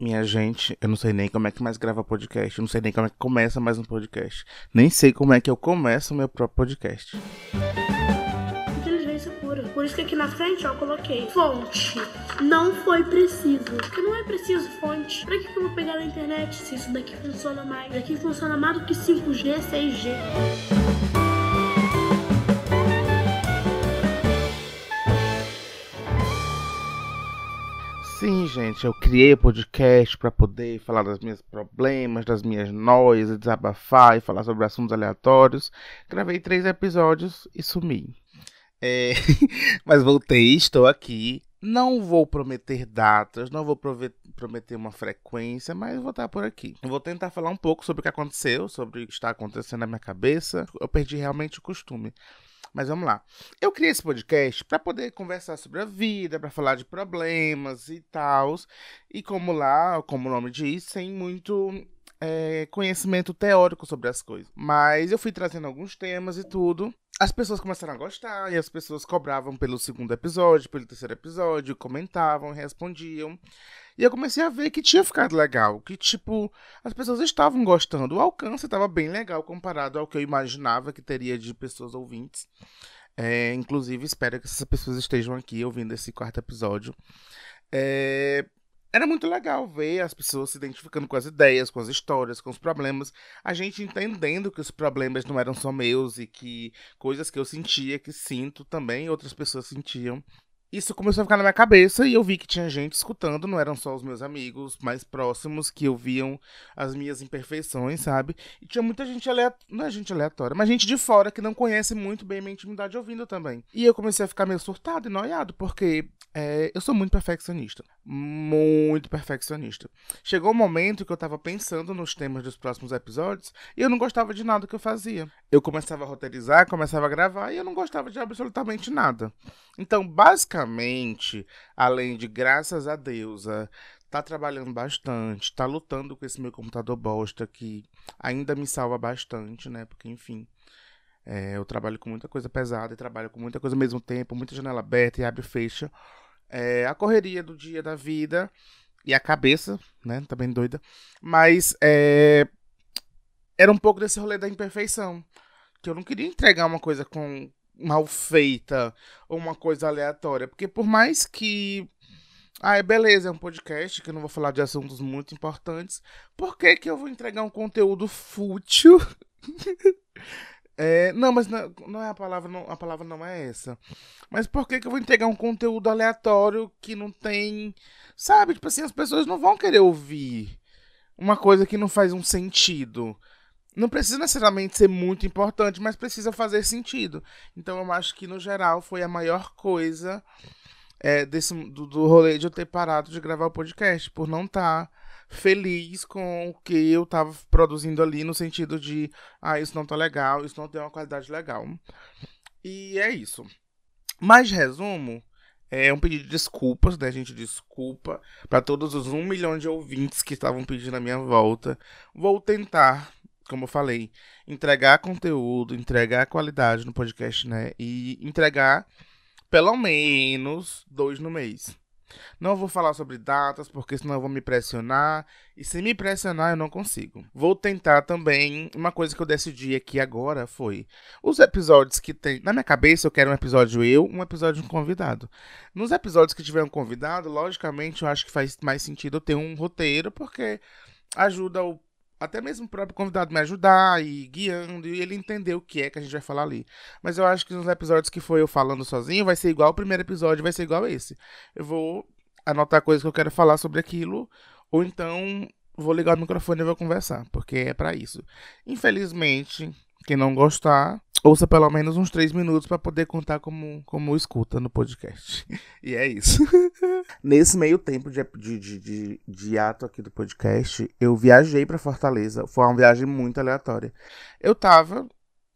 Minha gente, eu não sei nem como é que mais grava podcast. Eu não sei nem como é que começa mais um podcast. Nem sei como é que eu começo o meu próprio podcast. Inteligência pura. Por isso que aqui na frente ó, eu coloquei fonte. Não foi preciso. Porque não é preciso fonte. Pra que que eu vou pegar na internet se isso daqui funciona mais? Daqui funciona mais do que 5G, 6G. Sim, gente, eu criei o podcast para poder falar dos meus problemas, das minhas noias, desabafar e falar sobre assuntos aleatórios. Gravei três episódios e sumi. É... Mas voltei, estou aqui. Não vou prometer datas, não vou prometer uma frequência, mas vou estar por aqui. vou tentar falar um pouco sobre o que aconteceu, sobre o que está acontecendo na minha cabeça. Eu perdi realmente o costume. Mas vamos lá. Eu criei esse podcast para poder conversar sobre a vida, para falar de problemas e tal. E como lá, como o nome diz, sem muito é, conhecimento teórico sobre as coisas. Mas eu fui trazendo alguns temas e tudo. As pessoas começaram a gostar e as pessoas cobravam pelo segundo episódio, pelo terceiro episódio, comentavam, respondiam. E eu comecei a ver que tinha ficado legal, que tipo, as pessoas estavam gostando. O alcance estava bem legal comparado ao que eu imaginava que teria de pessoas ouvintes. É, inclusive, espero que essas pessoas estejam aqui ouvindo esse quarto episódio. É, era muito legal ver as pessoas se identificando com as ideias, com as histórias, com os problemas. A gente entendendo que os problemas não eram só meus e que coisas que eu sentia, que sinto também, outras pessoas sentiam isso começou a ficar na minha cabeça e eu vi que tinha gente escutando, não eram só os meus amigos mais próximos que ouviam as minhas imperfeições, sabe? E tinha muita gente aleatória, não é gente aleatória, mas gente de fora que não conhece muito bem minha intimidade ouvindo também. E eu comecei a ficar meio surtado e noiado, porque é, eu sou muito perfeccionista. Muito perfeccionista. Chegou um momento que eu tava pensando nos temas dos próximos episódios e eu não gostava de nada que eu fazia. Eu começava a roteirizar, começava a gravar e eu não gostava de absolutamente nada. Então, basicamente, além de graças a Deus, tá trabalhando bastante, tá lutando com esse meu computador bosta que ainda me salva bastante, né? Porque, enfim. É, eu trabalho com muita coisa pesada e trabalho com muita coisa ao mesmo tempo, muita janela aberta e abre e fecha é, a correria do dia da vida e a cabeça, né? Tá bem doida. Mas é, era um pouco desse rolê da imperfeição. Que eu não queria entregar uma coisa com mal feita ou uma coisa aleatória. Porque por mais que. Ah, é beleza, é um podcast que eu não vou falar de assuntos muito importantes. Por que, que eu vou entregar um conteúdo fútil? É, não, mas não, não, é a palavra, não, a palavra não é essa. Mas por que, que eu vou entregar um conteúdo aleatório que não tem. Sabe, tipo assim, as pessoas não vão querer ouvir uma coisa que não faz um sentido. Não precisa necessariamente ser muito importante, mas precisa fazer sentido. Então eu acho que, no geral, foi a maior coisa é, desse, do, do rolê de eu ter parado de gravar o podcast, por não estar. Tá feliz com o que eu tava produzindo ali, no sentido de, ah, isso não tá legal, isso não tem uma qualidade legal. E é isso. Mas, resumo, é um pedido de desculpas, né, gente? Desculpa para todos os um milhão de ouvintes que estavam pedindo a minha volta. Vou tentar, como eu falei, entregar conteúdo, entregar qualidade no podcast, né? E entregar pelo menos dois no mês. Não vou falar sobre datas, porque senão eu vou me pressionar. E se me pressionar, eu não consigo. Vou tentar também. Uma coisa que eu decidi aqui agora foi: os episódios que tem. Na minha cabeça, eu quero um episódio eu, um episódio um convidado. Nos episódios que tiver um convidado, logicamente, eu acho que faz mais sentido eu ter um roteiro, porque ajuda o até mesmo o próprio convidado me ajudar e guiando e ele entender o que é que a gente vai falar ali. Mas eu acho que nos episódios que foi eu falando sozinho vai ser igual o primeiro episódio, vai ser igual esse. Eu vou anotar coisas que eu quero falar sobre aquilo ou então vou ligar o microfone e vou conversar, porque é para isso. Infelizmente, quem não gostar, ouça pelo menos uns três minutos para poder contar como, como escuta no podcast. e é isso. Nesse meio tempo de, de, de, de, ato aqui do podcast, eu viajei para Fortaleza. Foi uma viagem muito aleatória. Eu tava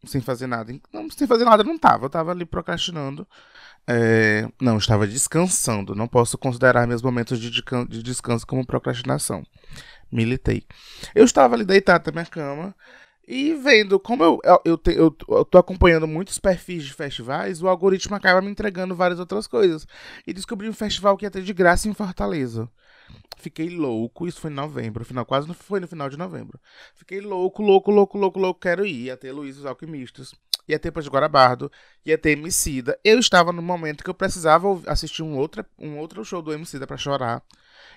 sem fazer nada. Não, sem fazer nada, não tava. Eu tava ali procrastinando. É, não, estava descansando. Não posso considerar meus momentos de, de descanso como procrastinação. Militei. Eu estava ali deitado na minha cama. E vendo como eu, eu, te, eu, eu tô acompanhando muitos perfis de festivais, o algoritmo acaba me entregando várias outras coisas. E descobri um festival que ia ter de graça em Fortaleza. Fiquei louco, isso foi em novembro, final, quase no, foi no final de novembro. Fiquei louco, louco, louco, louco, louco, quero ir. Ia ter Luiz os Alquimistas, ia ter Paz Guarabardo, ia ter Emicida. Eu estava no momento que eu precisava assistir um outro, um outro show do Emicida para chorar.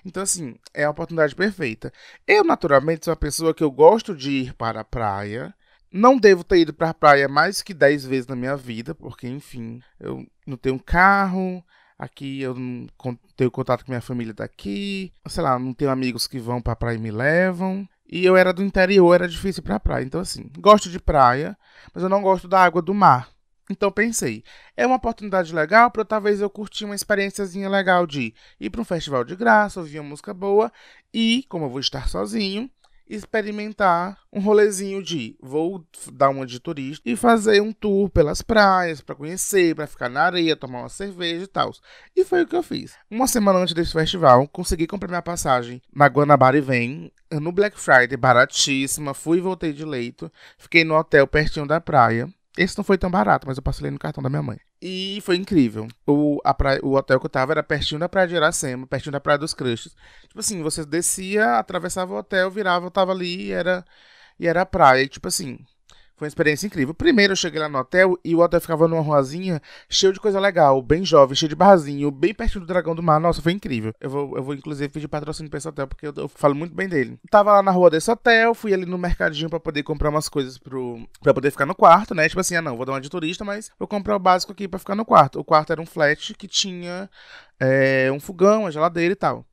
Então, assim, é a oportunidade perfeita. Eu, naturalmente, sou uma pessoa que eu gosto de ir para a praia. Não devo ter ido para a praia mais que 10 vezes na minha vida, porque, enfim, eu não tenho carro, aqui eu não tenho contato com minha família daqui, sei lá, não tenho amigos que vão para a praia e me levam. E eu era do interior, era difícil ir pra praia. Então, assim, gosto de praia, mas eu não gosto da água do mar. Então pensei, é uma oportunidade legal para talvez eu curtir uma experiênciazinha legal de ir para um festival de graça, ouvir uma música boa e, como eu vou estar sozinho, experimentar um rolezinho de vou dar uma de turista e fazer um tour pelas praias para conhecer, para ficar na areia, tomar uma cerveja e tal. E foi o que eu fiz. Uma semana antes desse festival, consegui comprar minha passagem na Guanabara e Vem, no Black Friday, baratíssima, fui e voltei de leito, fiquei no hotel pertinho da praia. Esse não foi tão barato, mas eu passei no cartão da minha mãe. E foi incrível. O, praia, o hotel que eu tava era pertinho da praia de Iracema, pertinho da praia dos Crushes. Tipo assim, você descia, atravessava o hotel, virava, eu tava ali e era, e era a praia. E, tipo assim, foi uma experiência incrível. Primeiro eu cheguei lá no hotel e o hotel ficava numa ruazinha cheio de coisa legal, bem jovem, cheio de barzinho, bem pertinho do Dragão do Mar. Nossa, foi incrível. Eu vou, eu vou inclusive pedir patrocínio pra esse hotel porque eu, eu falo muito bem dele. Tava lá na rua desse hotel, fui ali no mercadinho para poder comprar umas coisas pro para poder ficar no quarto, né? Tipo assim, ah não, vou dar uma de turista, mas vou comprar o básico aqui para ficar no quarto. O quarto era um flat que tinha é, um fogão, uma geladeira e tal.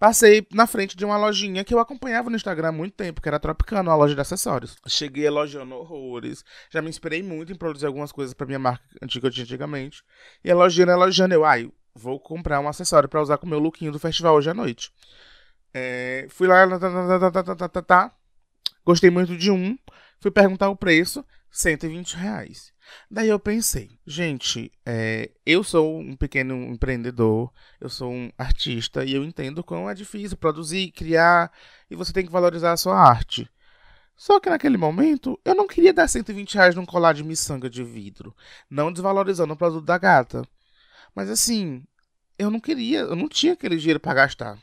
Passei na frente de uma lojinha que eu acompanhava no Instagram há muito tempo, que era Tropicano, uma loja de acessórios. Cheguei elogiando horrores. Já me inspirei muito em produzir algumas coisas para minha marca antiga tinha antigamente. E elogiando, elogiando. Eu, ai, vou comprar um acessório para usar com o meu lookinho do festival hoje à noite. É, fui lá, tá, tá, tá, tá, tá, tá, gostei muito de um. Fui perguntar o preço, 120 reais. Daí eu pensei, gente, é, eu sou um pequeno empreendedor, eu sou um artista e eu entendo como é difícil produzir, criar e você tem que valorizar a sua arte. Só que naquele momento eu não queria dar 120 reais num colar de miçanga de vidro, não desvalorizando o produto da gata. Mas assim, eu não queria, eu não tinha aquele dinheiro para gastar.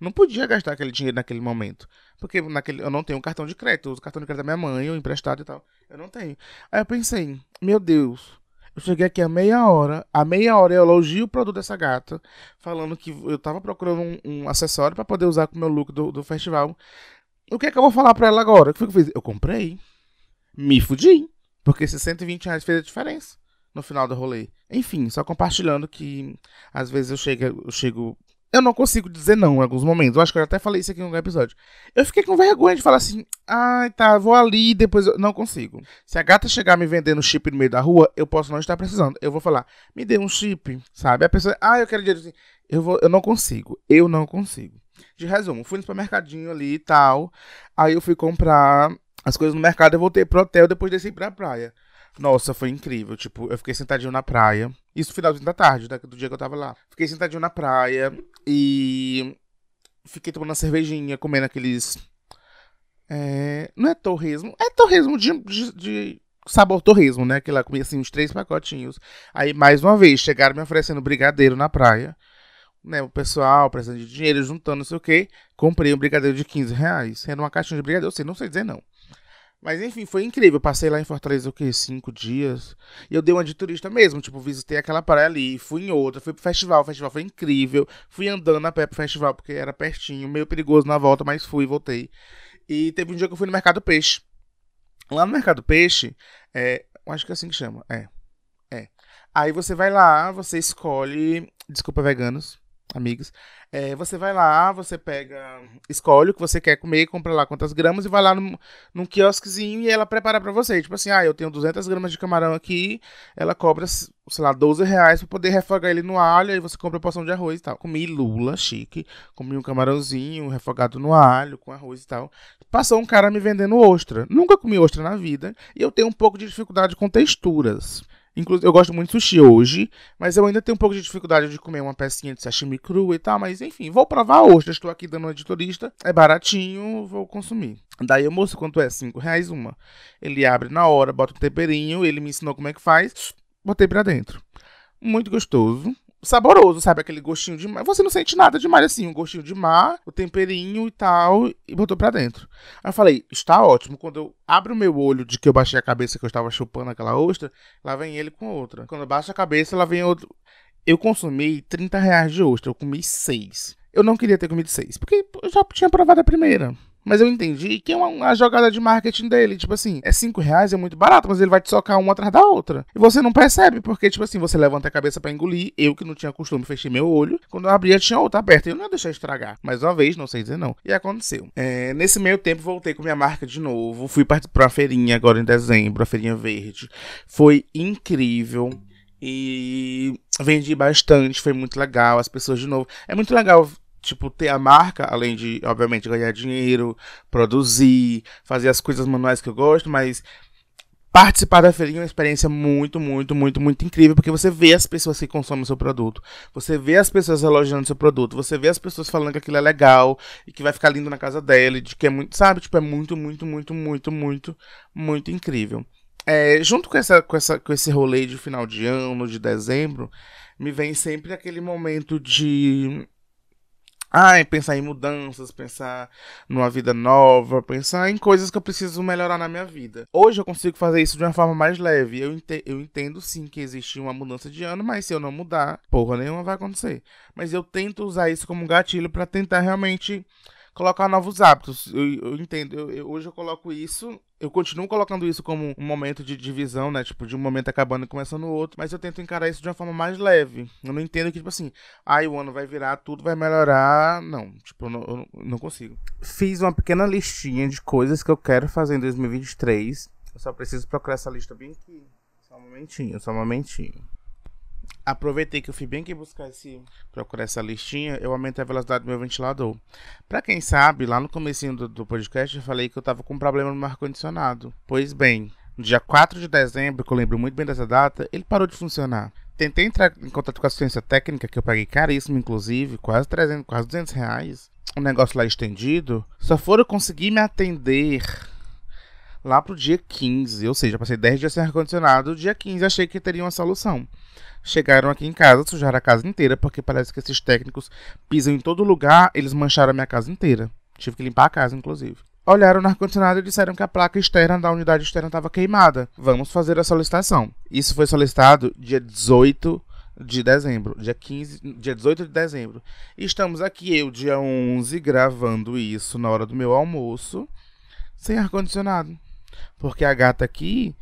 Não podia gastar aquele dinheiro naquele momento. Porque naquele, eu não tenho cartão de crédito. Eu uso cartão de crédito da minha mãe, ou emprestado e tal. Eu não tenho. Aí eu pensei, meu Deus, eu cheguei aqui a meia hora. A meia hora eu elogio o produto dessa gata, falando que eu tava procurando um, um acessório para poder usar com o meu look do, do festival. O que é que eu vou falar pra ela agora? O que foi que eu fiz? Eu comprei. Me fudi. Porque esses 120 reais fez a diferença no final do rolê. Enfim, só compartilhando que às vezes eu chego, eu chego eu não consigo dizer não em alguns momentos. Eu acho que eu até falei isso aqui em algum episódio. Eu fiquei com vergonha de falar assim, ai, ah, tá, vou ali e depois eu não consigo. Se a gata chegar me vendendo chip no meio da rua, eu posso não estar precisando. Eu vou falar, me dê um chip, sabe? A pessoa, ah, eu quero dinheiro assim. Eu, vou, eu não consigo. Eu não consigo. De resumo, fui no supermercadinho ali e tal. Aí eu fui comprar as coisas no mercado e voltei pro hotel depois desci pra praia. Nossa, foi incrível. Tipo, eu fiquei sentadinho na praia. Isso no finalzinho da tarde, do dia que eu tava lá. Fiquei sentadinho na praia e fiquei tomando uma cervejinha, comendo aqueles. É... Não é torresmo. É torresmo de, de, de sabor torresmo, né? Que lá comia assim uns três pacotinhos. Aí, mais uma vez, chegaram me oferecendo brigadeiro na praia. Né, o pessoal precisando de dinheiro, juntando não sei o que. Comprei um brigadeiro de 15 reais. Era uma caixinha de brigadeiro, eu sei, não sei dizer não. Mas enfim, foi incrível. Eu passei lá em Fortaleza o quê? Cinco dias. E eu dei uma de turista mesmo. Tipo, visitei aquela praia ali, fui em outra, fui pro festival. O festival foi incrível. Fui andando a pé pro festival, porque era pertinho, meio perigoso na volta, mas fui voltei. E teve um dia que eu fui no Mercado Peixe. Lá no Mercado Peixe, é, acho que é assim que chama. É. É. Aí você vai lá, você escolhe. Desculpa, veganos amigos. É, você vai lá, você pega, escolhe o que você quer comer, compra lá quantas gramas e vai lá num, num quiosquezinho e ela prepara para você. Tipo assim, ah, eu tenho 200 gramas de camarão aqui, ela cobra, sei lá, 12 reais pra poder refogar ele no alho, aí você compra a porção de arroz e tal. Comi lula, chique, comi um camarãozinho refogado no alho, com arroz e tal. Passou um cara me vendendo ostra. Nunca comi ostra na vida e eu tenho um pouco de dificuldade com texturas. Inclusive, eu gosto muito de sushi hoje, mas eu ainda tenho um pouco de dificuldade de comer uma pecinha de sashimi cru e tal, mas enfim, vou provar hoje. Estou aqui dando uma editorista, é baratinho, vou consumir. Daí o moço, quanto é? 5 reais uma. Ele abre na hora, bota um temperinho, ele me ensinou como é que faz, botei pra dentro. Muito gostoso, saboroso, sabe? Aquele gostinho de mar. Você não sente nada demais assim, um gostinho de mar, o temperinho e tal, e botou pra dentro. Aí eu falei, está ótimo. Quando eu abro o meu olho de que eu baixei a cabeça que eu estava chupando aquela ostra, lá vem ele com outra. Quando eu baixo a cabeça, lá vem outro. Eu consumi 30 reais de ostra, eu comi 6. Eu não queria ter comido 6, porque eu já tinha provado a primeira. Mas eu entendi que é uma, jogada de marketing dele. Tipo assim, é 5 reais, é muito barato, mas ele vai te socar uma atrás da outra. E você não percebe, porque, tipo assim, você levanta a cabeça para engolir. Eu que não tinha costume, fechei meu olho. Quando eu abria, tinha outra aberta. Eu não ia deixar estragar. Mais uma vez, não sei dizer não. E aconteceu. É, nesse meio tempo, voltei com minha marca de novo. Fui pra feirinha agora em dezembro, a feirinha verde. Foi incrível. E vendi bastante, foi muito legal. As pessoas de novo. É muito legal tipo, ter a marca, além de, obviamente, ganhar dinheiro, produzir, fazer as coisas manuais que eu gosto, mas participar da feirinha é uma experiência muito, muito, muito, muito incrível, porque você vê as pessoas que consomem o seu produto, você vê as pessoas elogiando o seu produto, você vê as pessoas falando que aquilo é legal e que vai ficar lindo na casa dela, e de que é muito, sabe, tipo, é muito, muito, muito, muito, muito, muito incrível. É, junto com, essa, com, essa, com esse rolê de final de ano, de dezembro, me vem sempre aquele momento de Ai, pensar em mudanças, pensar numa vida nova, pensar em coisas que eu preciso melhorar na minha vida. Hoje eu consigo fazer isso de uma forma mais leve. Eu, ente eu entendo sim que existe uma mudança de ano, mas se eu não mudar, porra nenhuma vai acontecer. Mas eu tento usar isso como gatilho para tentar realmente colocar novos hábitos. Eu, eu entendo. Eu, eu, hoje eu coloco isso. Eu continuo colocando isso como um momento de divisão, né? Tipo, de um momento acabando e começando o outro. Mas eu tento encarar isso de uma forma mais leve. Eu não entendo que, tipo assim, ai, ah, o ano vai virar, tudo vai melhorar. Não, tipo, eu não, eu não consigo. Fiz uma pequena listinha de coisas que eu quero fazer em 2023. Eu só preciso procurar essa lista bem aqui. Só um momentinho, só um momentinho aproveitei que eu fui bem aqui buscar esse, procurar essa listinha, eu aumentei a velocidade do meu ventilador. Para quem sabe, lá no comecinho do, do, podcast eu falei que eu tava com um problema no ar-condicionado. Pois bem, no dia 4 de dezembro, que eu lembro muito bem dessa data, ele parou de funcionar. Tentei entrar em contato com a assistência técnica, que eu paguei caríssimo, inclusive, quase 300, quase 200 reais. Um negócio lá estendido. Só foram conseguir me atender lá pro dia 15, ou seja, passei 10 dias sem ar-condicionado. Dia 15 achei que teria uma solução. Chegaram aqui em casa, sujaram a casa inteira, porque parece que esses técnicos pisam em todo lugar, eles mancharam a minha casa inteira. Tive que limpar a casa, inclusive. Olharam no ar-condicionado e disseram que a placa externa da unidade externa estava queimada. Vamos fazer a solicitação. Isso foi solicitado dia 18 de dezembro, dia 15, dia 18 de dezembro. Estamos aqui eu dia 11 gravando isso na hora do meu almoço, sem ar condicionado. Porque a gata aqui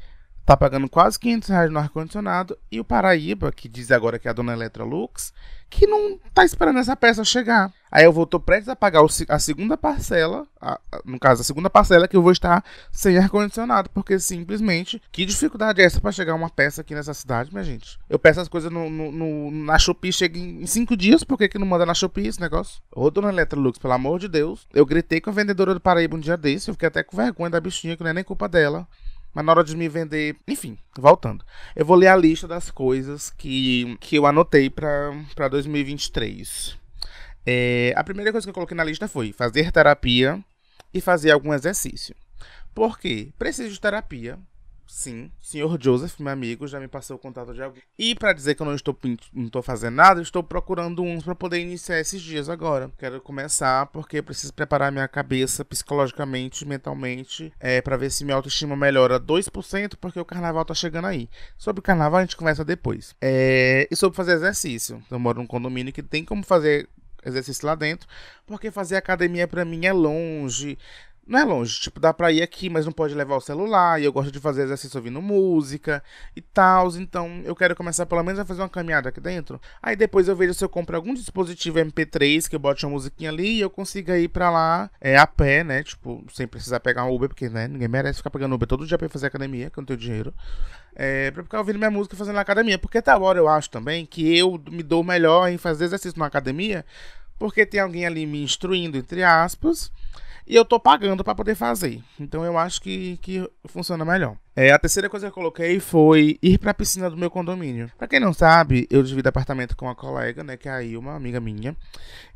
tá pagando quase 500 reais no ar-condicionado. E o Paraíba, que diz agora que é a dona Electrolux, que não tá esperando essa peça chegar. Aí eu vou, tô prestes a pagar a segunda parcela, a, a, no caso, a segunda parcela que eu vou estar sem ar-condicionado, porque simplesmente, que dificuldade é essa para chegar uma peça aqui nessa cidade, minha gente? Eu peço as coisas no, no, no na Shopee, chega em 5 dias, por que, que não manda na Shopee esse negócio? Ô, dona Electrolux, pelo amor de Deus, eu gritei com a vendedora do Paraíba um dia desse, eu fiquei até com vergonha da bichinha, que não é nem culpa dela. Mas na hora de me vender. Enfim, voltando. Eu vou ler a lista das coisas que, que eu anotei para 2023. É, a primeira coisa que eu coloquei na lista foi fazer terapia e fazer algum exercício. Por quê? Preciso de terapia Sim, senhor Joseph, meu amigo, já me passou o contato de alguém. E para dizer que eu não estou, não estou fazendo nada, estou procurando uns para poder iniciar esses dias agora. Quero começar porque preciso preparar minha cabeça psicologicamente, mentalmente, é, para ver se minha autoestima melhora 2%, porque o carnaval tá chegando aí. Sobre o carnaval a gente conversa depois. É, e sobre fazer exercício. Eu moro num condomínio que tem como fazer exercício lá dentro, porque fazer academia para mim é longe não é longe, tipo, dá pra ir aqui, mas não pode levar o celular, e eu gosto de fazer exercício ouvindo música e tal, então eu quero começar pelo menos a fazer uma caminhada aqui dentro. Aí depois eu vejo se eu compro algum dispositivo MP3 que eu bote uma musiquinha ali e eu consiga ir pra lá é, a pé, né, tipo, sem precisar pegar um Uber, porque, né, ninguém merece ficar pegando Uber todo dia pra fazer academia, que eu não tenho dinheiro. É, pra ficar ouvindo minha música fazendo na academia, porque tal hora eu acho também que eu me dou melhor em fazer exercício na academia, porque tem alguém ali me instruindo, entre aspas, e eu tô pagando para poder fazer. Então eu acho que, que funciona melhor. É, a terceira coisa que eu coloquei foi ir pra piscina do meu condomínio. Pra quem não sabe, eu divido apartamento com uma colega, né, que é a Ilma, amiga minha.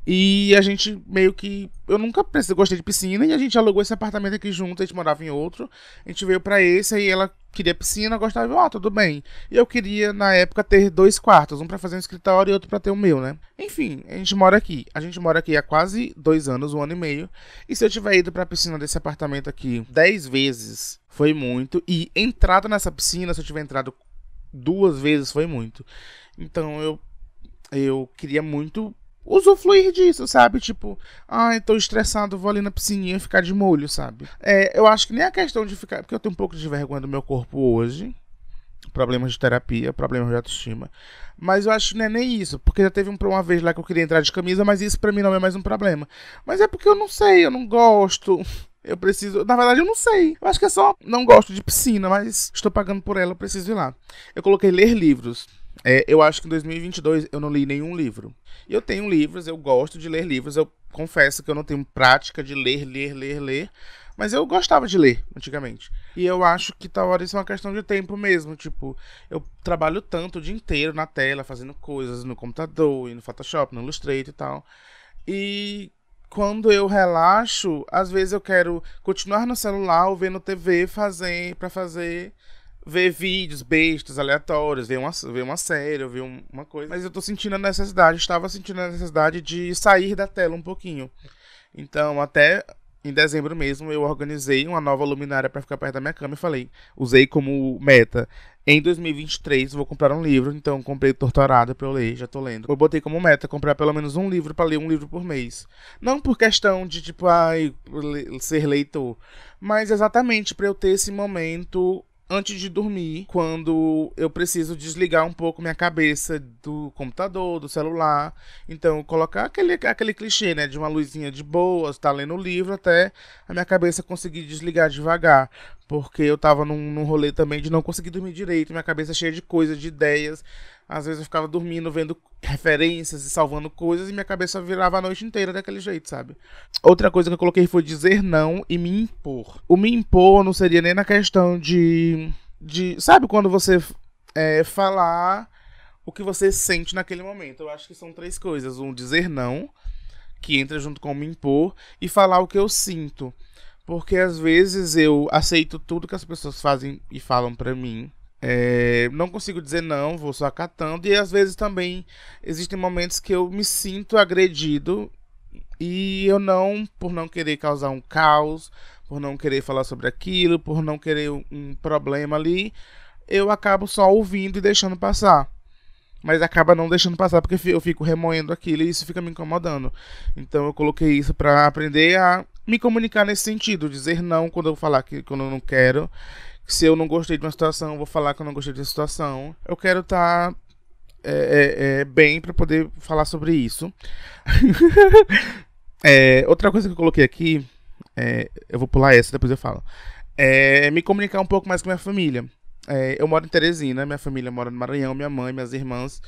E a gente meio que. Eu nunca gostei de piscina e a gente alugou esse apartamento aqui junto, a gente morava em outro. A gente veio para esse aí ela queria piscina, gostava, ó, oh, tudo bem. E eu queria, na época, ter dois quartos, um para fazer um escritório e outro para ter o meu, né? Enfim, a gente mora aqui. A gente mora aqui há quase dois anos, um ano e meio. E se eu tiver ido pra piscina desse apartamento aqui dez vezes foi muito. E entrada nessa piscina, se eu tiver entrado duas vezes, foi muito. Então eu, eu queria muito usufruir disso, sabe? Tipo, ai, tô estressado, vou ali na piscininha ficar de molho, sabe? É, eu acho que nem a questão de ficar. Porque eu tenho um pouco de vergonha do meu corpo hoje. Problemas de terapia, problemas de autoestima. Mas eu acho que não é nem isso. Porque já teve uma vez lá que eu queria entrar de camisa, mas isso pra mim não é mais um problema. Mas é porque eu não sei, eu não gosto. Eu preciso. Na verdade, eu não sei. Eu acho que é só. Não gosto de piscina, mas estou pagando por ela, preciso ir lá. Eu coloquei ler livros. É, eu acho que em 2022 eu não li nenhum livro. Eu tenho livros, eu gosto de ler livros. Eu confesso que eu não tenho prática de ler, ler, ler, ler. Mas eu gostava de ler antigamente. E eu acho que tal hora isso é uma questão de tempo mesmo. Tipo, eu trabalho tanto o dia inteiro na tela, fazendo coisas no computador, e no Photoshop, no Illustrator e tal. E quando eu relaxo, às vezes eu quero continuar no celular ou vendo TV fazer, para fazer ver vídeos bestas, aleatórios, ver uma, ver uma série, ver um, uma coisa. Mas eu tô sentindo a necessidade, estava sentindo a necessidade de sair da tela um pouquinho. Então, até em dezembro mesmo, eu organizei uma nova luminária para ficar perto da minha cama e falei, usei como meta. Em 2023 vou comprar um livro, então comprei Torturada para eu ler, já tô lendo. Eu botei como meta comprar pelo menos um livro para ler um livro por mês. Não por questão de tipo, ai, ser leitor, mas exatamente para eu ter esse momento antes de dormir, quando eu preciso desligar um pouco minha cabeça do computador, do celular. Então, colocar aquele, aquele clichê, né? De uma luzinha de boa, estar tá lendo o livro até a minha cabeça conseguir desligar devagar. Porque eu tava num, num rolê também de não conseguir dormir direito, minha cabeça cheia de coisas, de ideias. Às vezes eu ficava dormindo, vendo referências e salvando coisas, e minha cabeça virava a noite inteira daquele jeito, sabe? Outra coisa que eu coloquei foi dizer não e me impor. O me impor não seria nem na questão de. de sabe quando você é, falar o que você sente naquele momento? Eu acho que são três coisas. Um, dizer não, que entra junto com me impor, e falar o que eu sinto. Porque às vezes eu aceito tudo que as pessoas fazem e falam para mim é, não consigo dizer não, vou só acatando. E às vezes também existem momentos que eu me sinto agredido e eu não, por não querer causar um caos, por não querer falar sobre aquilo, por não querer um problema ali, eu acabo só ouvindo e deixando passar. Mas acaba não deixando passar porque eu fico remoendo aquilo e isso fica me incomodando. Então eu coloquei isso para aprender a me comunicar nesse sentido, dizer não quando eu falar que quando eu não quero se eu não gostei de uma situação, vou falar que eu não gostei uma situação. Eu quero estar tá, é, é, é, bem para poder falar sobre isso. É, outra coisa que eu coloquei aqui, é, eu vou pular essa, depois eu falo. É me comunicar um pouco mais com minha família. É, eu moro em Teresina, minha família mora no Maranhão, minha mãe, minhas irmãs.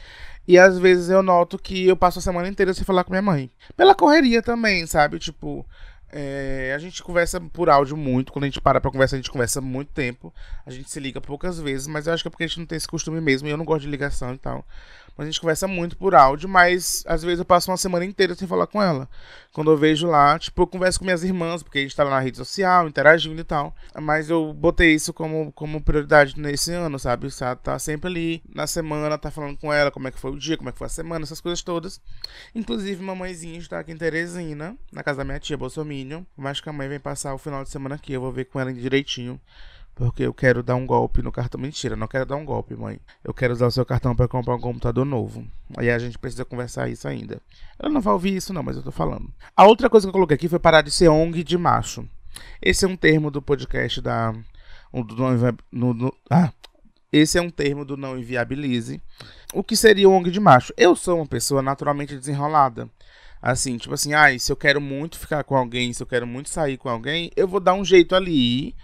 E às vezes eu noto que eu passo a semana inteira sem falar com minha mãe. Pela correria também, sabe? Tipo, é, a gente conversa por áudio muito. Quando a gente para pra conversar, a gente conversa muito tempo. A gente se liga poucas vezes, mas eu acho que é porque a gente não tem esse costume mesmo. E eu não gosto de ligação e tal. A gente conversa muito por áudio, mas às vezes eu passo uma semana inteira sem falar com ela. Quando eu vejo lá, tipo, eu converso com minhas irmãs, porque a gente tá lá na rede social, interagindo e tal. Mas eu botei isso como, como prioridade nesse ano, sabe? Tá sempre ali na semana, tá falando com ela como é que foi o dia, como é que foi a semana, essas coisas todas. Inclusive, mamãezinha está aqui em Teresina, na casa da minha tia Bolsominion. Mas que a mãe vem passar o final de semana aqui, eu vou ver com ela direitinho porque eu quero dar um golpe no cartão. Mentira, não quero dar um golpe, mãe. Eu quero usar o seu cartão para comprar um computador novo. Aí a gente precisa conversar isso ainda. Ela não vai ouvir isso, não, mas eu tô falando. A outra coisa que eu coloquei aqui foi parar de ser ONG de macho. Esse é um termo do podcast da. Do, no, no, ah, esse é um termo do Não Inviabilize. O que seria ONG de macho? Eu sou uma pessoa naturalmente desenrolada. Assim, tipo assim, ah, se eu quero muito ficar com alguém, se eu quero muito sair com alguém, eu vou dar um jeito ali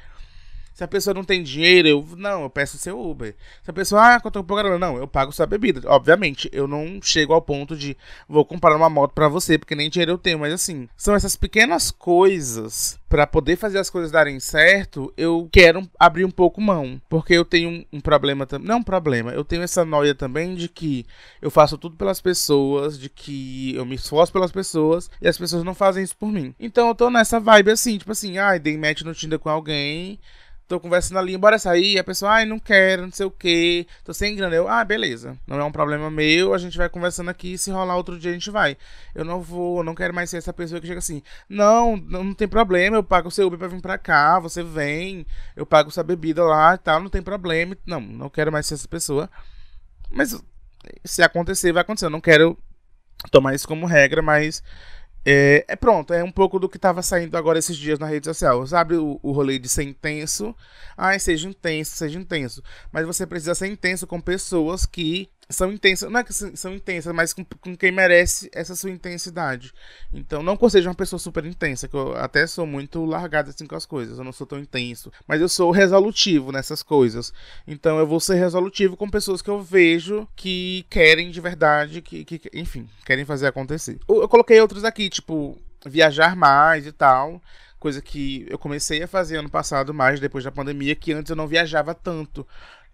Se a pessoa não tem dinheiro, eu não, eu peço seu Uber. Se a pessoa, ah, quanto eu pago, não, eu pago sua bebida. Obviamente, eu não chego ao ponto de vou comprar uma moto para você, porque nem dinheiro eu tenho, mas assim, são essas pequenas coisas para poder fazer as coisas darem certo, eu quero abrir um pouco mão, porque eu tenho um, um problema também, não um problema, eu tenho essa noia também de que eu faço tudo pelas pessoas, de que eu me esforço pelas pessoas e as pessoas não fazem isso por mim. Então eu tô nessa vibe assim, tipo assim, ai, ah, dei match no Tinder com alguém, tô conversando ali, bora sair, a pessoa, ai, não quero, não sei o que, tô sem grana. Eu, ah, beleza, não é um problema meu, a gente vai conversando aqui, se rolar outro dia a gente vai. Eu não vou, não quero mais ser essa pessoa que chega assim, não, não tem problema, eu pago o seu Uber pra vir pra cá, você vem, eu pago sua bebida lá e tal, não tem problema. Não, não quero mais ser essa pessoa. Mas se acontecer, vai acontecer. Eu não quero tomar isso como regra, mas é, é, pronto, é um pouco do que estava saindo agora esses dias na rede social. Sabe o, o rolê de ser intenso? Ai, seja intenso, seja intenso. Mas você precisa ser intenso com pessoas que são intensas, não é que são intensas, mas com, com, quem merece essa sua intensidade. Então, não que eu seja uma pessoa super intensa, que eu até sou muito largado assim com as coisas, eu não sou tão intenso, mas eu sou resolutivo nessas coisas. Então, eu vou ser resolutivo com pessoas que eu vejo que querem de verdade, que, que enfim, querem fazer acontecer. Eu coloquei outros aqui, tipo, viajar mais e tal coisa que eu comecei a fazer ano passado mais depois da pandemia, que antes eu não viajava tanto.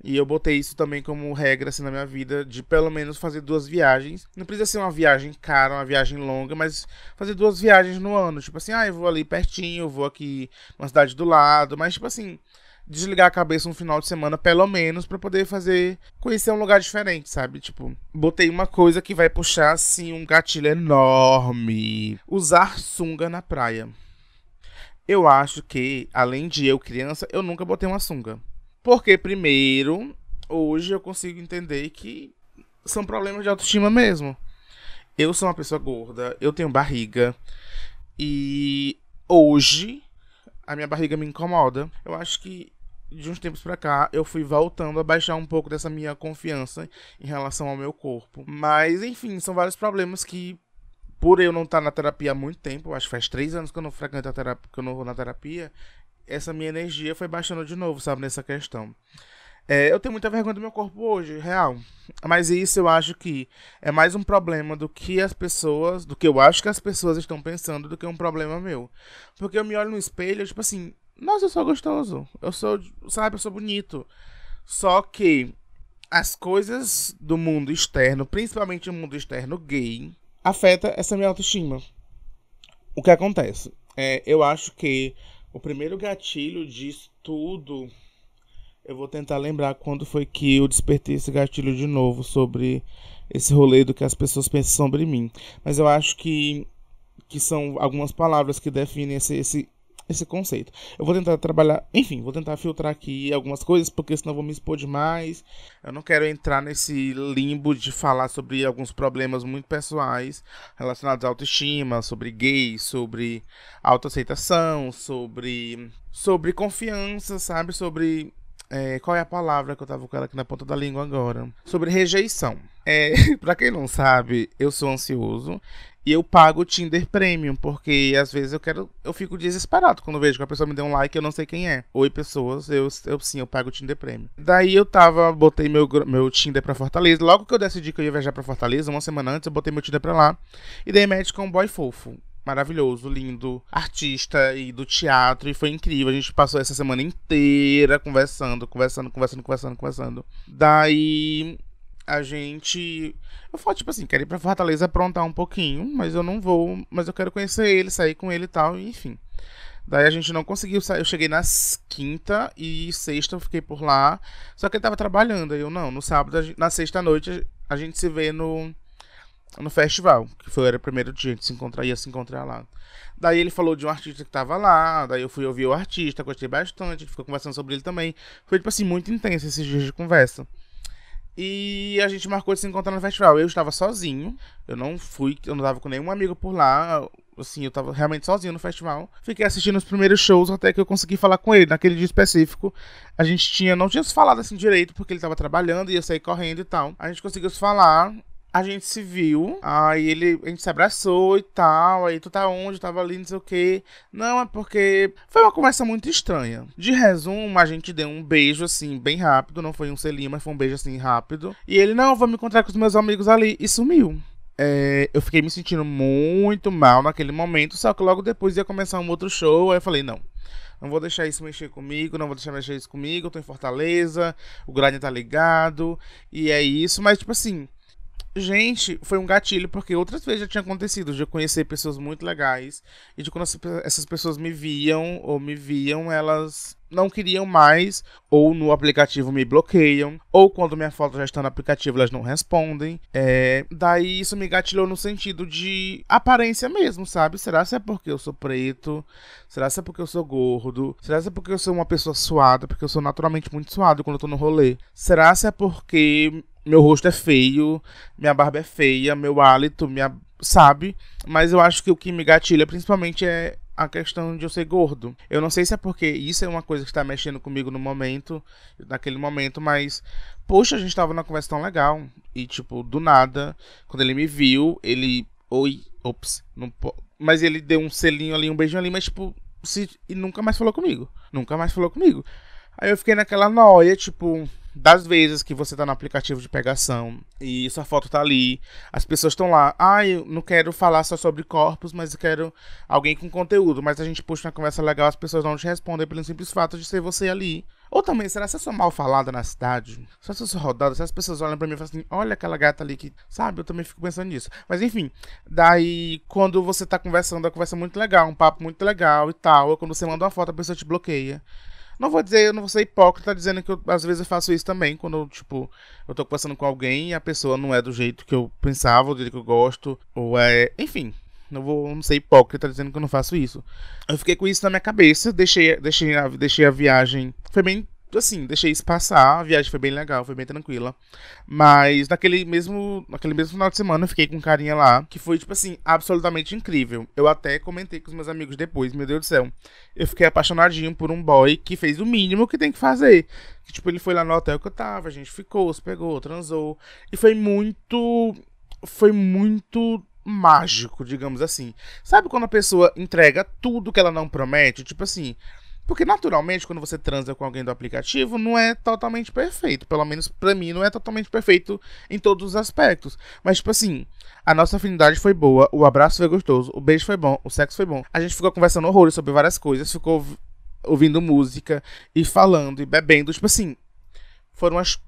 E eu botei isso também como regra assim, na minha vida, de pelo menos fazer duas viagens. Não precisa ser uma viagem cara, uma viagem longa, mas fazer duas viagens no ano. Tipo assim, ah, eu vou ali pertinho, eu vou aqui na cidade do lado, mas tipo assim, desligar a cabeça um final de semana, pelo menos, para poder fazer. conhecer um lugar diferente, sabe? Tipo, botei uma coisa que vai puxar assim um gatilho enorme. Usar sunga na praia. Eu acho que, além de eu criança, eu nunca botei uma sunga. Porque, primeiro, hoje eu consigo entender que são problemas de autoestima mesmo. Eu sou uma pessoa gorda, eu tenho barriga. E hoje a minha barriga me incomoda. Eu acho que de uns tempos pra cá eu fui voltando a baixar um pouco dessa minha confiança em relação ao meu corpo. Mas, enfim, são vários problemas que, por eu não estar na terapia há muito tempo, acho que faz três anos que eu não frequento a terapia, que eu não vou na terapia, essa minha energia foi baixando de novo, sabe, nessa questão. É, eu tenho muita vergonha do meu corpo hoje, real. Mas isso eu acho que é mais um problema do que as pessoas, do que eu acho que as pessoas estão pensando, do que um problema meu. Porque eu me olho no espelho, tipo assim, nossa, eu sou gostoso. Eu sou, sabe, eu sou bonito. Só que as coisas do mundo externo, principalmente o mundo externo gay, afeta essa minha autoestima. O que acontece? É, eu acho que o primeiro gatilho disso tudo. Eu vou tentar lembrar quando foi que eu despertei esse gatilho de novo sobre esse rolê do que as pessoas pensam sobre mim. Mas eu acho que, que são algumas palavras que definem esse, esse, esse conceito. Eu vou tentar trabalhar, enfim, vou tentar filtrar aqui algumas coisas, porque senão vou me expor demais. Eu não quero entrar nesse limbo de falar sobre alguns problemas muito pessoais relacionados à autoestima, sobre gays, sobre autoaceitação, sobre sobre confiança, sabe? Sobre é, qual é a palavra que eu tava com ela aqui na ponta da língua agora? Sobre rejeição. É, pra quem não sabe, eu sou ansioso e eu pago o Tinder Premium, porque às vezes eu quero. Eu fico desesperado quando vejo que a pessoa me deu um like e eu não sei quem é. Oi, pessoas, eu, eu sim, eu pago o Tinder Premium. Daí eu tava, botei meu, meu Tinder pra Fortaleza. Logo que eu decidi que eu ia viajar pra Fortaleza, uma semana antes, eu botei meu Tinder pra lá. E dei match com um boy fofo maravilhoso, lindo, artista e do teatro, e foi incrível. A gente passou essa semana inteira conversando, conversando, conversando, conversando, conversando. Daí a gente. Eu falo, tipo assim, quero ir pra Fortaleza aprontar um pouquinho, mas eu não vou. Mas eu quero conhecer ele, sair com ele e tal, enfim. Daí a gente não conseguiu sair. Eu cheguei nas quinta e sexta eu fiquei por lá. Só que ele tava trabalhando. Aí eu não. No sábado, na sexta noite, a gente se vê no, no festival. Que foi era o primeiro dia, a gente se encontrar, ia se encontrar lá. Daí ele falou de um artista que tava lá. Daí eu fui ouvir o artista, gostei bastante. A gente ficou conversando sobre ele também. Foi, tipo assim, muito intenso esses dias de conversa. E a gente marcou de se encontrar no festival. Eu estava sozinho, eu não fui, eu não estava com nenhum amigo por lá. Assim, eu estava realmente sozinho no festival. Fiquei assistindo os primeiros shows até que eu consegui falar com ele. Naquele dia específico, a gente tinha, não tinha se falado assim direito, porque ele estava trabalhando, ia sair correndo e tal. A gente conseguiu se falar. A gente se viu, aí ele, a gente se abraçou e tal, aí tu tá onde? Eu tava ali, não sei o que. Não, é porque foi uma conversa muito estranha. De resumo, a gente deu um beijo, assim, bem rápido, não foi um selinho, mas foi um beijo, assim, rápido. E ele, não, vou me encontrar com os meus amigos ali, e sumiu. É, eu fiquei me sentindo muito mal naquele momento, só que logo depois ia começar um outro show, aí eu falei, não, não vou deixar isso mexer comigo, não vou deixar mexer isso comigo, eu tô em Fortaleza, o grande tá ligado, e é isso, mas tipo assim, Gente, foi um gatilho, porque outras vezes já tinha acontecido de eu conhecer pessoas muito legais e de quando essas pessoas me viam ou me viam, elas não queriam mais, ou no aplicativo me bloqueiam, ou quando minha foto já está no aplicativo elas não respondem. É, daí isso me gatilhou no sentido de aparência mesmo, sabe? Será se é porque eu sou preto? Será se é porque eu sou gordo? Será se é porque eu sou uma pessoa suada? Porque eu sou naturalmente muito suado quando eu tô no rolê? Será se é porque meu rosto é feio, minha barba é feia, meu hálito, minha. Sabe? Mas eu acho que o que me gatilha principalmente é a questão de eu ser gordo. Eu não sei se é porque isso é uma coisa que está mexendo comigo no momento, naquele momento, mas. Poxa, a gente tava numa conversa tão legal. E, tipo, do nada, quando ele me viu, ele. Oi, ops, não Mas ele deu um selinho ali, um beijinho ali, mas, tipo, se... e nunca mais falou comigo. Nunca mais falou comigo. Aí eu fiquei naquela noia, tipo, das vezes que você tá no aplicativo de pegação e sua foto tá ali, as pessoas estão lá, ah, eu não quero falar só sobre corpos, mas eu quero alguém com conteúdo, mas a gente puxa uma conversa legal, as pessoas não te respondem pelo simples fato de ser você ali. Ou também, será que eu sou mal falada na cidade? Será que eu sou rodada? Se as pessoas olham pra mim e falam assim, olha aquela gata ali que, sabe, eu também fico pensando nisso. Mas enfim, daí quando você tá conversando, a conversa é muito legal, um papo muito legal e tal, ou quando você manda uma foto, a pessoa te bloqueia. Não vou dizer, eu não vou ser hipócrita dizendo que eu, às vezes eu faço isso também, quando, tipo, eu tô conversando com alguém e a pessoa não é do jeito que eu pensava, do jeito que eu gosto, ou é. Enfim, não vou não ser hipócrita dizendo que eu não faço isso. Eu fiquei com isso na minha cabeça, deixei, deixei, deixei a viagem. Foi bem assim, deixei isso passar, a viagem foi bem legal, foi bem tranquila. Mas naquele mesmo, naquele mesmo final de semana eu fiquei com um carinha lá, que foi, tipo assim, absolutamente incrível. Eu até comentei com os meus amigos depois, meu Deus do céu. Eu fiquei apaixonadinho por um boy que fez o mínimo que tem que fazer. Que, tipo, ele foi lá no hotel que eu tava, a gente ficou, se pegou, transou. E foi muito. Foi muito mágico, digamos assim. Sabe quando a pessoa entrega tudo que ela não promete? Tipo assim, porque naturalmente, quando você transa com alguém do aplicativo, não é totalmente perfeito. Pelo menos para mim, não é totalmente perfeito em todos os aspectos. Mas, tipo assim, a nossa afinidade foi boa, o abraço foi gostoso, o beijo foi bom, o sexo foi bom. A gente ficou conversando horrores sobre várias coisas, ficou ouvindo música e falando e bebendo. Tipo assim, foram as.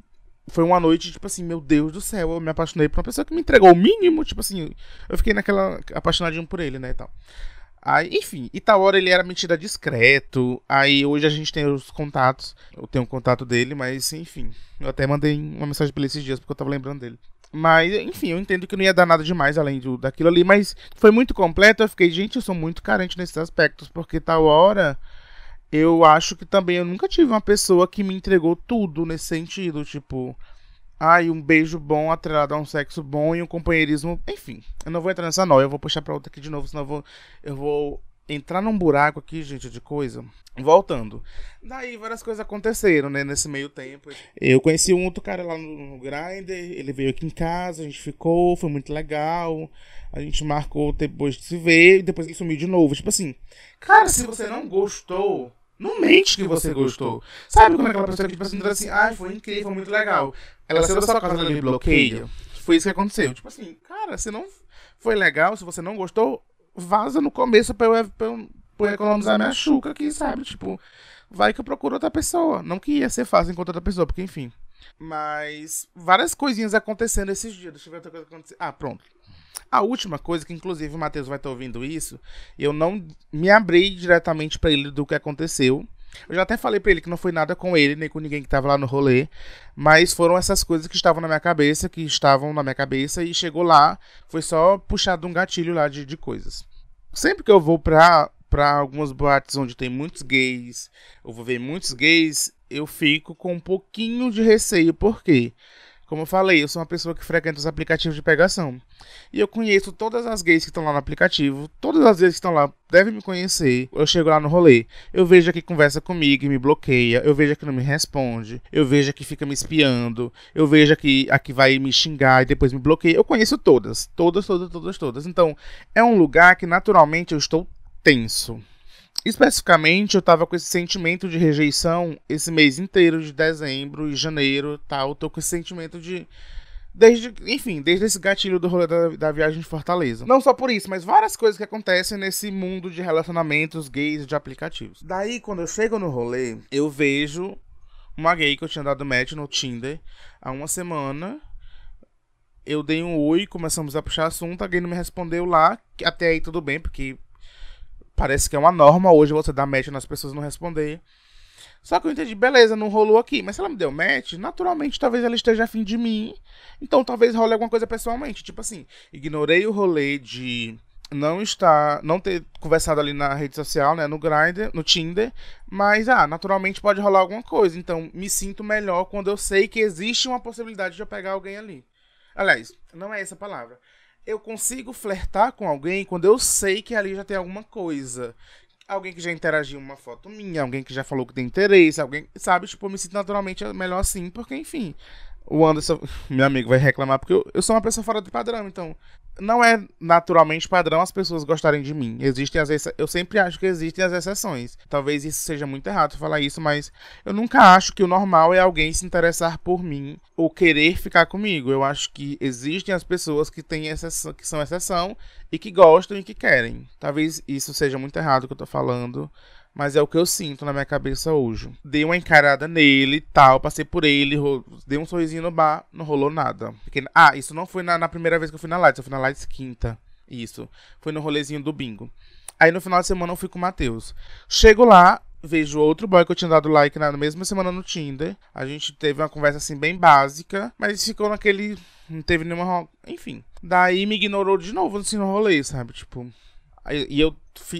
Foi uma noite, tipo assim, meu Deus do céu, eu me apaixonei por uma pessoa que me entregou o mínimo, tipo assim, eu fiquei naquela apaixonadinho por ele, né, e tal. Aí, enfim, Itaora ele era mentira discreto. Aí hoje a gente tem os contatos. Eu tenho o um contato dele, mas enfim. Eu até mandei uma mensagem pra ele esses dias porque eu tava lembrando dele. Mas, enfim, eu entendo que não ia dar nada demais além do, daquilo ali, mas foi muito completo. Eu fiquei, gente, eu sou muito carente nesses aspectos, porque tal hora eu acho que também eu nunca tive uma pessoa que me entregou tudo nesse sentido. Tipo, Ai, um beijo bom atrelado a um sexo bom e um companheirismo. Enfim, eu não vou entrar nessa não. Eu vou puxar pra outra aqui de novo, senão eu vou, eu vou entrar num buraco aqui, gente, de coisa. Voltando. Daí várias coisas aconteceram, né, nesse meio tempo. Eu conheci um outro cara lá no, no Grindr, ele veio aqui em casa, a gente ficou, foi muito legal. A gente marcou depois de se ver e depois ele sumiu de novo. Tipo assim, cara, se você não gostou não mente que você gostou. Sabe quando aquela pessoa que, tipo assim, assim, ai, foi incrível, muito legal. Ela saiu da sua casa, ela bloqueia. Foi isso que aconteceu. Tipo assim, cara, se não foi legal, se você não gostou, vaza no começo pra eu, pra eu, pra eu economizar minha chuca aqui, sabe? Tipo, vai que eu procuro outra pessoa. Não que ia ser fácil encontrar outra pessoa, porque enfim. Mas várias coisinhas acontecendo esses dias. Deixa eu ver outra coisa acontecer. Ah, pronto. A última coisa, que inclusive o Matheus vai estar ouvindo isso, eu não me abri diretamente para ele do que aconteceu. Eu já até falei para ele que não foi nada com ele, nem com ninguém que estava lá no rolê, mas foram essas coisas que estavam na minha cabeça, que estavam na minha cabeça, e chegou lá, foi só puxado um gatilho lá de, de coisas. Sempre que eu vou pra, pra algumas boates onde tem muitos gays, eu vou ver muitos gays, eu fico com um pouquinho de receio, por quê? Como eu falei, eu sou uma pessoa que frequenta os aplicativos de pegação. E eu conheço todas as gays que estão lá no aplicativo. Todas as gays que estão lá devem me conhecer. Eu chego lá no rolê. Eu vejo que conversa comigo e me bloqueia. Eu vejo que não me responde. Eu vejo que fica me espiando. Eu vejo que, a que vai me xingar e depois me bloqueia. Eu conheço todas. Todas, todas, todas, todas. Então, é um lugar que naturalmente eu estou tenso. Especificamente, eu tava com esse sentimento de rejeição esse mês inteiro de dezembro e janeiro, tal. Eu tô com esse sentimento de desde, enfim, desde esse gatilho do rolê da, da, viagem de Fortaleza. Não só por isso, mas várias coisas que acontecem nesse mundo de relacionamentos gays de aplicativos. Daí, quando eu chego no rolê, eu vejo uma gay que eu tinha dado match no Tinder há uma semana. Eu dei um oi, começamos a puxar assunto, a gay não me respondeu lá, até aí tudo bem, porque parece que é uma norma hoje você dar match nas pessoas não responder. Só que eu entendi, beleza, não rolou aqui. Mas se ela me deu match, naturalmente talvez ela esteja afim de mim. Então talvez role alguma coisa pessoalmente. Tipo assim, ignorei o rolê de não estar, não ter conversado ali na rede social, né, no Grindr, no Tinder, mas ah, naturalmente pode rolar alguma coisa. Então me sinto melhor quando eu sei que existe uma possibilidade de eu pegar alguém ali. Aliás, não é essa a palavra eu consigo flertar com alguém quando eu sei que ali já tem alguma coisa. Alguém que já interagiu uma foto minha, alguém que já falou que tem interesse, alguém, sabe? Tipo, eu me sinto naturalmente melhor assim, porque, enfim, o Anderson, meu amigo, vai reclamar, porque eu, eu sou uma pessoa fora do padrão, então não é naturalmente padrão as pessoas gostarem de mim. Existem as eu sempre acho que existem as exceções. Talvez isso seja muito errado falar isso, mas eu nunca acho que o normal é alguém se interessar por mim ou querer ficar comigo. Eu acho que existem as pessoas que têm exceção, que são exceção e que gostam e que querem. Talvez isso seja muito errado que eu tô falando, mas é o que eu sinto na minha cabeça hoje. Dei uma encarada nele tal, passei por ele, dei um sorrisinho no bar, não rolou nada. Porque, ah, isso não foi na, na, primeira vez que eu fui na Lights, eu fui na Lights quinta. Isso. Foi no rolezinho do bingo. Aí no final de semana eu fui com o Matheus. Chego lá, vejo outro boy que eu tinha dado like na mesma semana no Tinder. A gente teve uma conversa assim bem básica, mas ficou naquele. Não teve nenhuma. Enfim. Daí me ignorou de novo assim no rolê, sabe? Tipo. E eu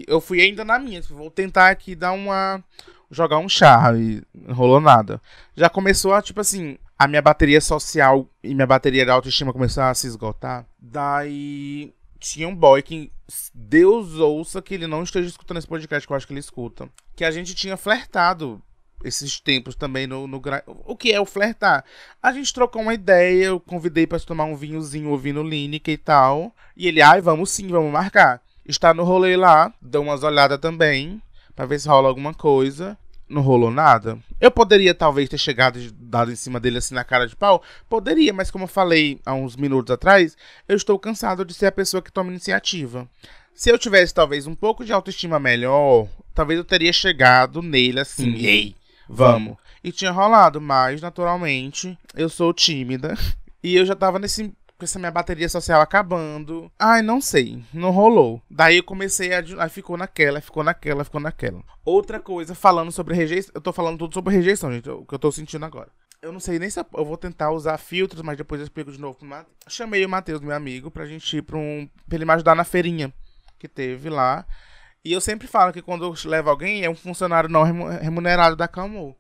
eu fui ainda na minha. Tipo, vou tentar aqui dar uma. jogar um char e não rolou nada. Já começou a, tipo assim, a minha bateria social e minha bateria de autoestima começou a se esgotar. Daí tinha um boy que Deus ouça que ele não esteja escutando esse podcast, que eu acho que ele escuta. Que a gente tinha flertado esses tempos também no, no o que é o flertar a gente trocou uma ideia eu convidei para tomar um vinhozinho ouvindo Lineker e tal e ele ai vamos sim vamos marcar está no rolê lá, dá umas olhadas também, para ver se rola alguma coisa. Não rolou nada. Eu poderia talvez ter chegado e dado em cima dele assim na cara de pau? Poderia, mas como eu falei há uns minutos atrás, eu estou cansado de ser a pessoa que toma iniciativa. Se eu tivesse talvez um pouco de autoestima melhor, talvez eu teria chegado nele assim, ei, vamos. E tinha rolado, mas naturalmente eu sou tímida e eu já tava nesse com essa minha bateria social acabando. Ai, não sei, não rolou. Daí eu comecei a. Aí ficou naquela, ficou naquela, ficou naquela. Outra coisa, falando sobre rejeição. Eu tô falando tudo sobre rejeição, gente, o que eu tô sentindo agora. Eu não sei nem se eu vou tentar usar filtros, mas depois eu explico de novo pro Matheus. Chamei o Matheus, meu amigo, pra gente ir pra um. pra ele me ajudar na feirinha que teve lá. E eu sempre falo que quando eu levo alguém, é um funcionário não remunerado da Calmou.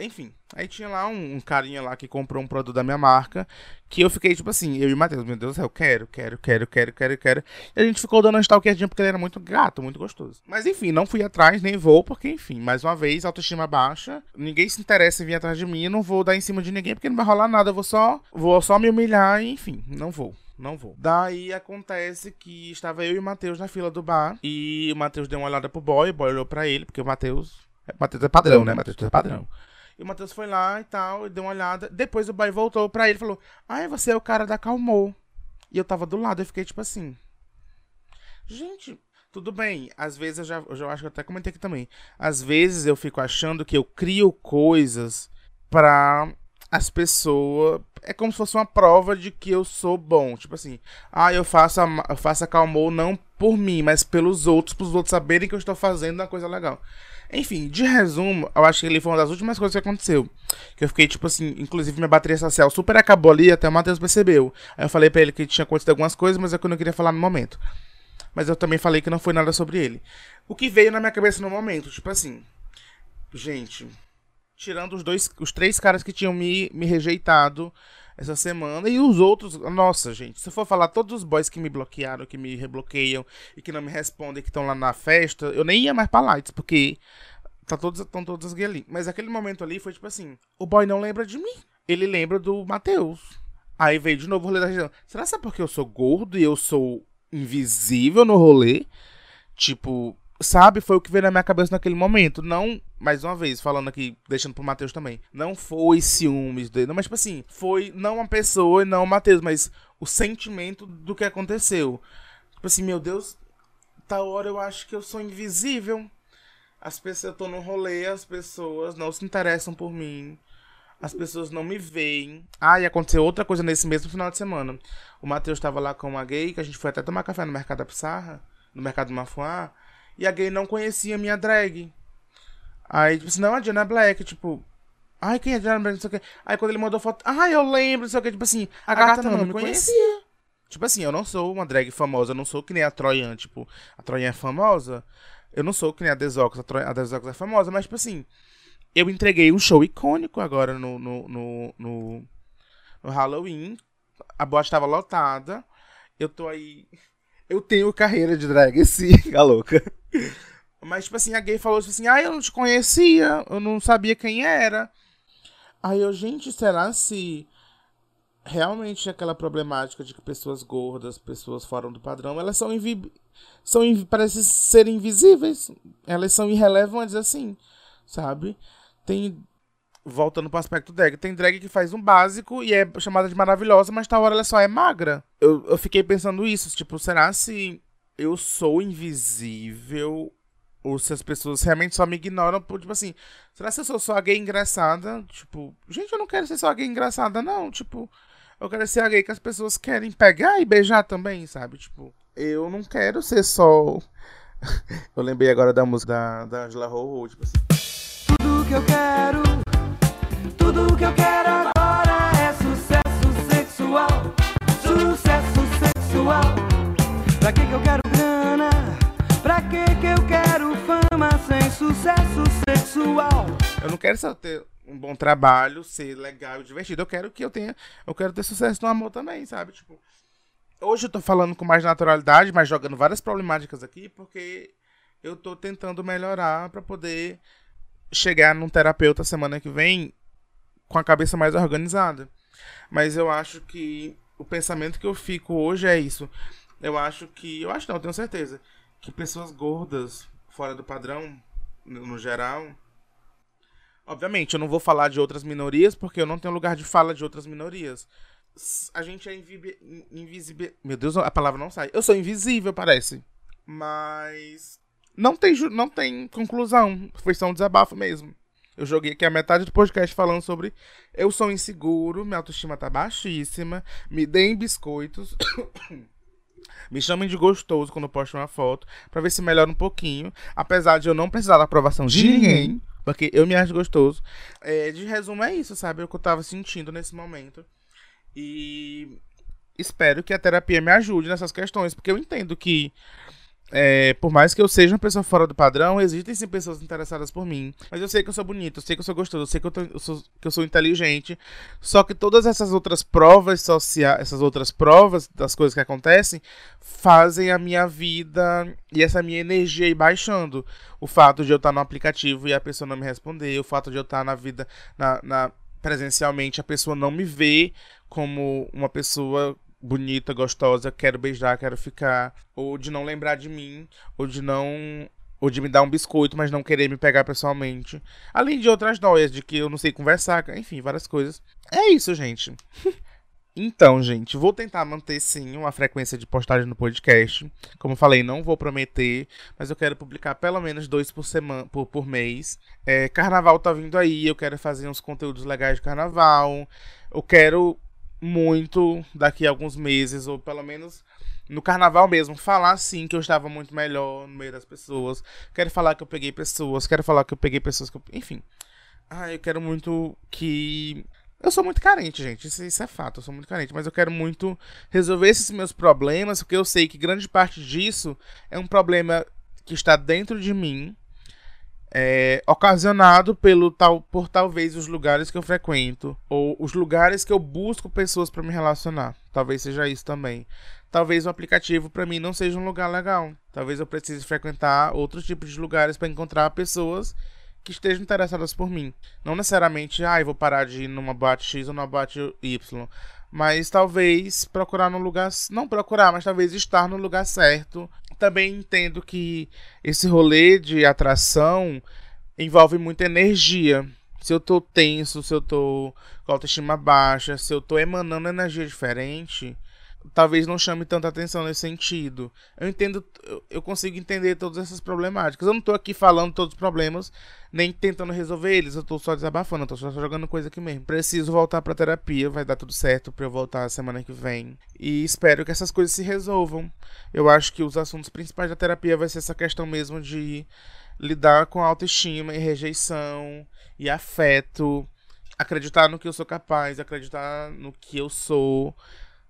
Enfim, aí tinha lá um, um, carinha lá que comprou um produto da minha marca, que eu fiquei tipo assim, eu e o Matheus, meu Deus do céu, quero, quero, quero, quero, quero, quero. E a gente ficou dando uma stalkeadinha porque ele era muito gato, muito gostoso. Mas enfim, não fui atrás, nem vou, porque enfim, mais uma vez, autoestima baixa, ninguém se interessa em vir atrás de mim, não vou dar em cima de ninguém porque não vai rolar nada, eu vou só, vou só me humilhar e enfim, não vou. Não vou. Daí acontece que estava eu e o Matheus na fila do bar. E o Matheus deu uma olhada pro boy, o boy olhou pra ele, porque o Matheus Matheus é padrão, né? Matheus é padrão. E o Matheus foi lá e tal, e deu uma olhada. Depois o boy voltou pra ele e falou: Ai, você é o cara da Calmou. E eu tava do lado, eu fiquei tipo assim. Gente, tudo bem. Às vezes eu já, eu já acho que eu até comentei aqui também. Às vezes eu fico achando que eu crio coisas pra as pessoas. É como se fosse uma prova de que eu sou bom. Tipo assim, ah, eu faço a, eu faço a Calmou não por mim, mas pelos outros, pros outros saberem que eu estou fazendo uma coisa legal. Enfim, de resumo, eu acho que ele foi uma das últimas coisas que aconteceu. Que eu fiquei, tipo assim, inclusive minha bateria social super acabou ali, até o Matheus percebeu. Aí eu falei pra ele que tinha acontecido algumas coisas, mas é que eu não queria falar no momento. Mas eu também falei que não foi nada sobre ele. O que veio na minha cabeça no momento, tipo assim. Gente, tirando os dois, os três caras que tinham me, me rejeitado essa semana. E os outros, nossa, gente, se eu for falar todos os boys que me bloquearam, que me rebloqueiam e que não me respondem, que estão lá na festa, eu nem ia mais pra Lights, porque tá todos, estão todos as ali. Mas aquele momento ali foi tipo assim: o boy não lembra de mim, ele lembra do Matheus. Aí veio de novo o rolê da região. Será que é porque eu sou gordo e eu sou invisível no rolê? Tipo, sabe? Foi o que veio na minha cabeça naquele momento. Não, mais uma vez, falando aqui, deixando pro Matheus também. Não foi ciúmes dele. Não, mas, tipo assim, foi não uma pessoa e não o Matheus, mas o sentimento do que aconteceu. Tipo assim, meu Deus, tal hora eu acho que eu sou invisível. As pessoas, eu tô no rolê, as pessoas não se interessam por mim. As pessoas não me veem. Ah, e aconteceu outra coisa nesse mesmo final de semana. O Matheus tava lá com uma gay, que a gente foi até tomar café no Mercado da Pissarra, no Mercado do Mafuá. E a gay não conhecia a minha drag. Aí, tipo assim, não, a Diana Black, tipo. Ai, quem é a Diana Black? Não sei o quê. Aí quando ele mandou foto, ai, eu lembro, não sei o quê. Tipo assim, a, a gata, gata, não, não me conhecia. conhecia. Tipo assim, eu não sou uma drag famosa, eu não sou que nem a Troian, tipo, a Troian é famosa. Eu não sou que nem a Desox, a, a Desox é famosa, mas, tipo assim, eu entreguei um show icônico agora no, no, no, no, no Halloween. A boate estava lotada. Eu tô aí. Eu tenho carreira de drag, sim, a louca. Mas, tipo assim, a gay falou assim: ah, eu não te conhecia, eu não sabia quem era. Aí eu, gente, será se realmente aquela problemática de que pessoas gordas, pessoas fora do padrão, elas são, invi são parecem ser invisíveis, elas são irrelevantes assim, sabe? Tem voltando pro aspecto drag, tem drag que faz um básico e é chamada de maravilhosa, mas tal hora ela só é magra. Eu, eu fiquei pensando isso, tipo, será se eu sou invisível ou se as pessoas realmente só me ignoram por, tipo assim, será se eu sou só gay engraçada? Tipo, gente, eu não quero ser só gay engraçada, não, tipo, eu quero ser a gay que as pessoas querem pegar e beijar também, sabe? Tipo, eu não quero ser só. eu lembrei agora da música da, da Angela Ho, tipo assim. Tudo que eu quero, tudo que eu quero agora é sucesso sexual. Sucesso sexual. Pra que, que eu quero? Pra que, que eu quero fama sem sucesso sexual? Eu não quero só ter um bom trabalho, ser legal e divertido. Eu quero que eu tenha. Eu quero ter sucesso no amor também, sabe? Tipo. Hoje eu tô falando com mais naturalidade, mas jogando várias problemáticas aqui, porque eu tô tentando melhorar para poder chegar num terapeuta semana que vem com a cabeça mais organizada. Mas eu acho que o pensamento que eu fico hoje é isso. Eu acho que. Eu acho não, eu tenho certeza. Que pessoas gordas, fora do padrão, no, geral, Obviamente, eu não vou falar de outras minorias porque eu não tenho lugar de fala de outras minorias. A gente é invisível. Meu Deus, a palavra não sai. Eu sou invisível, parece. Mas. Não tem, não tem conclusão. Foi só um desabafo mesmo. Eu joguei aqui a metade do podcast falando sobre eu sou inseguro, minha autoestima tá baixíssima, me deem biscoitos. me chamem de gostoso quando eu posto uma foto, para ver se melhora um pouquinho, apesar de eu não precisar da aprovação de ninguém. Porque eu me acho gostoso. É, de resumo, é isso, sabe? É o que eu tava sentindo nesse momento. E espero que a terapia me ajude nessas questões. Porque eu entendo que é, por mais que eu seja uma pessoa fora do padrão, existem sim pessoas interessadas por mim. Mas eu sei que eu sou bonito, eu sei que eu sou gostoso, eu sei que eu, tô, eu sou, que eu sou inteligente. Só que todas essas outras provas sociais, essas outras provas das coisas que acontecem, fazem a minha vida e essa minha energia ir baixando. O fato de eu estar no aplicativo e a pessoa não me responder, o fato de eu estar na vida, na, na presencialmente, a pessoa não me vê como uma pessoa bonita, gostosa, quero beijar, quero ficar, ou de não lembrar de mim, ou de não ou de me dar um biscoito, mas não querer me pegar pessoalmente. Além de outras noias, de que eu não sei conversar, enfim, várias coisas. É isso, gente. então, gente, vou tentar manter sim uma frequência de postagem no podcast. Como falei, não vou prometer, mas eu quero publicar pelo menos dois por semana, por, por mês. É, carnaval tá vindo aí, eu quero fazer uns conteúdos legais de carnaval. Eu quero muito daqui a alguns meses, ou pelo menos no carnaval mesmo, falar sim que eu estava muito melhor no meio das pessoas. Quero falar que eu peguei pessoas, quero falar que eu peguei pessoas que eu... Enfim. Ah, eu quero muito que. Eu sou muito carente, gente. Isso, isso, é fato, eu sou muito carente. Mas eu quero muito resolver esses meus problemas, porque eu sei que grande parte disso é um problema que está dentro de mim é ocasionado pelo tal, por talvez os lugares que eu frequento ou os lugares que eu busco pessoas para me relacionar. Talvez seja isso também. Talvez o aplicativo para mim não seja um lugar legal. Talvez eu precise frequentar outros tipos de lugares para encontrar pessoas que estejam interessadas por mim. Não necessariamente, ah, eu vou parar de ir numa boate X ou numa boate Y. Mas talvez procurar no lugar. Não procurar, mas talvez estar no lugar certo. Também entendo que esse rolê de atração envolve muita energia. Se eu tô tenso, se eu tô com autoestima baixa, se eu tô emanando energia diferente, talvez não chame tanta atenção nesse sentido. Eu entendo, eu consigo entender todas essas problemáticas. Eu não estou aqui falando todos os problemas, nem tentando resolver eles. Eu estou só desabafando, tô só jogando coisa aqui mesmo. Preciso voltar para terapia, vai dar tudo certo para eu voltar semana que vem. E espero que essas coisas se resolvam. Eu acho que os assuntos principais da terapia vai ser essa questão mesmo de lidar com autoestima e rejeição e afeto, acreditar no que eu sou capaz, acreditar no que eu sou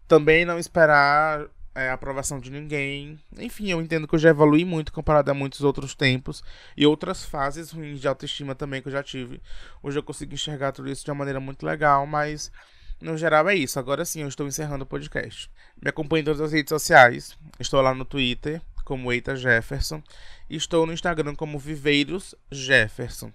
também não esperar é, aprovação de ninguém. Enfim, eu entendo que eu já evolui muito comparado a muitos outros tempos e outras fases ruins de autoestima também que eu já tive. Hoje eu consigo enxergar tudo isso de uma maneira muito legal, mas no geral é isso. Agora sim, eu estou encerrando o podcast. Me acompanhe em todas as redes sociais. Estou lá no Twitter como Eita Jefferson e estou no Instagram como Viveiros Jefferson.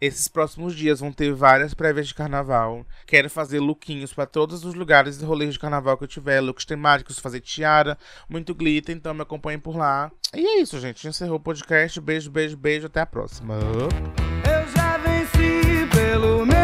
Esses próximos dias vão ter várias prévias de carnaval. Quero fazer lookinhos para todos os lugares e rolês de carnaval que eu tiver, looks temáticos, fazer tiara, muito glitter, então me acompanhem por lá. E é isso, gente. Encerrou o podcast. Beijo, beijo, beijo. Até a próxima. Eu já venci pelo meu